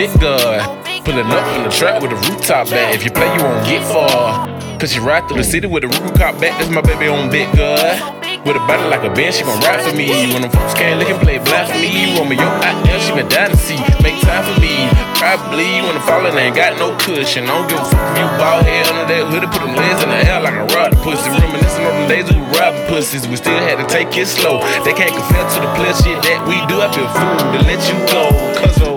big gun. Pulling up in the trap with a rooftop bat. If you play, you won't get far. Cause she ride through the city with a rooftop bat. That's my baby on big gun. With a body like a band, she gon' ride for me. When them folks can't look and play black for me. Yo, out there, she been down to see. Make time for me. Probably when I'm falling, ain't got no cushion. I don't give a fuck if you bald head under that hoodie. Put them legs in the air like a rod pussy. Reminiscing on them days we robbing pussies. We still had to take it slow. They can't compare to the shit that we do. I feel fool to let you go. Cause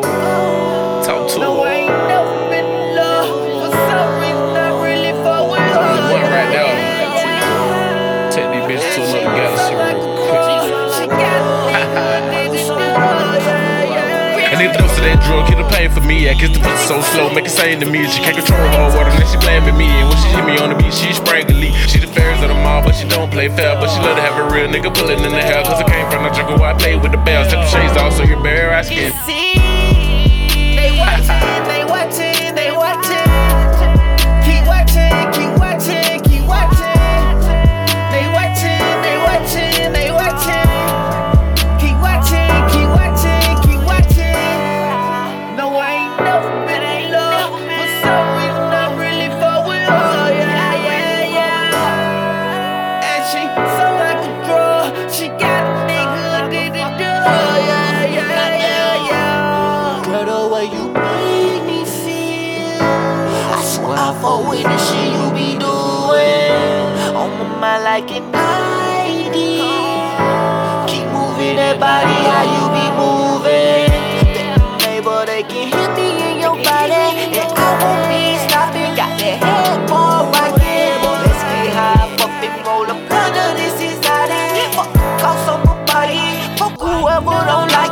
that drug, get the pain for me. I kiss the pussy so slow, make it sing to me. She can't control her water, then she blaming me. And when she hit me on the beat, she sprangly. She the fairest of them all, but she don't play fair. But she love to have a real nigga pulling in the hair. Cause I came from the jungle I play with the bells. Take the shades off so your bare eyes skin. Fuck with the shit you be doing. On my mind like an ID. Keep moving that body, how you be moving. The neighbor, they can hit me in your body. And I won't be stopping. Got that headphone rocking. Let's get high, fuck and roll a blunt of this inside it. Fuck the cost my body. Fuck whoever don't like.